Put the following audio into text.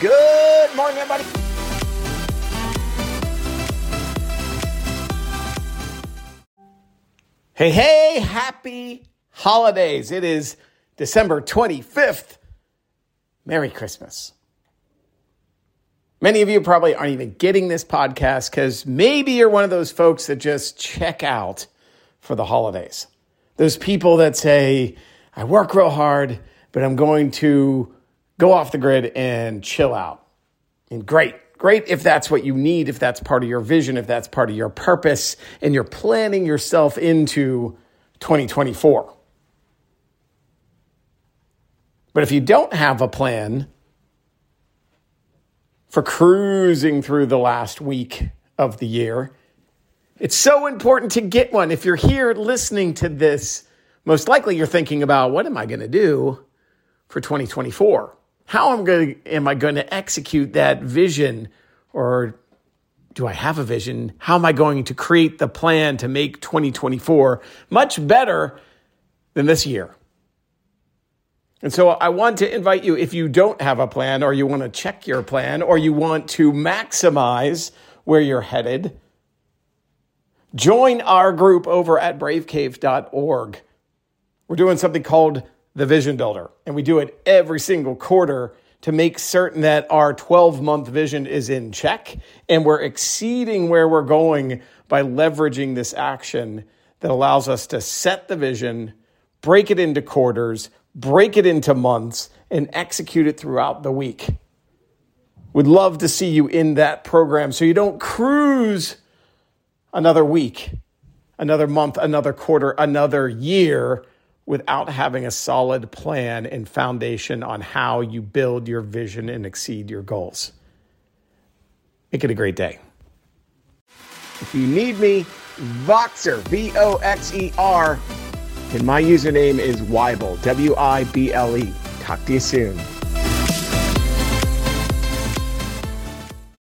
Good morning, everybody. Hey, hey, happy holidays. It is December 25th. Merry Christmas. Many of you probably aren't even getting this podcast because maybe you're one of those folks that just check out for the holidays. Those people that say, I work real hard, but I'm going to go off the grid and chill out. And great, great if that's what you need, if that's part of your vision, if that's part of your purpose, and you're planning yourself into 2024. But if you don't have a plan for cruising through the last week of the year, it's so important to get one. If you're here listening to this, most likely you're thinking about what am I going to do for 2024? How am, going to, am I going to execute that vision? Or do I have a vision? How am I going to create the plan to make 2024 much better than this year? And so I want to invite you, if you don't have a plan or you want to check your plan or you want to maximize where you're headed, join our group over at bravecave.org. We're doing something called the Vision Builder, and we do it every single quarter to make certain that our 12 month vision is in check and we're exceeding where we're going by leveraging this action that allows us to set the vision, break it into quarters, break it into months, and execute it throughout the week. We'd love to see you in that program so you don't cruise another week, another month, another quarter, another year without having a solid plan and foundation on how you build your vision and exceed your goals. Make it a great day. If you need me, Voxer, V O X E R, and my username is Wible, W I B L E. Talk to you soon.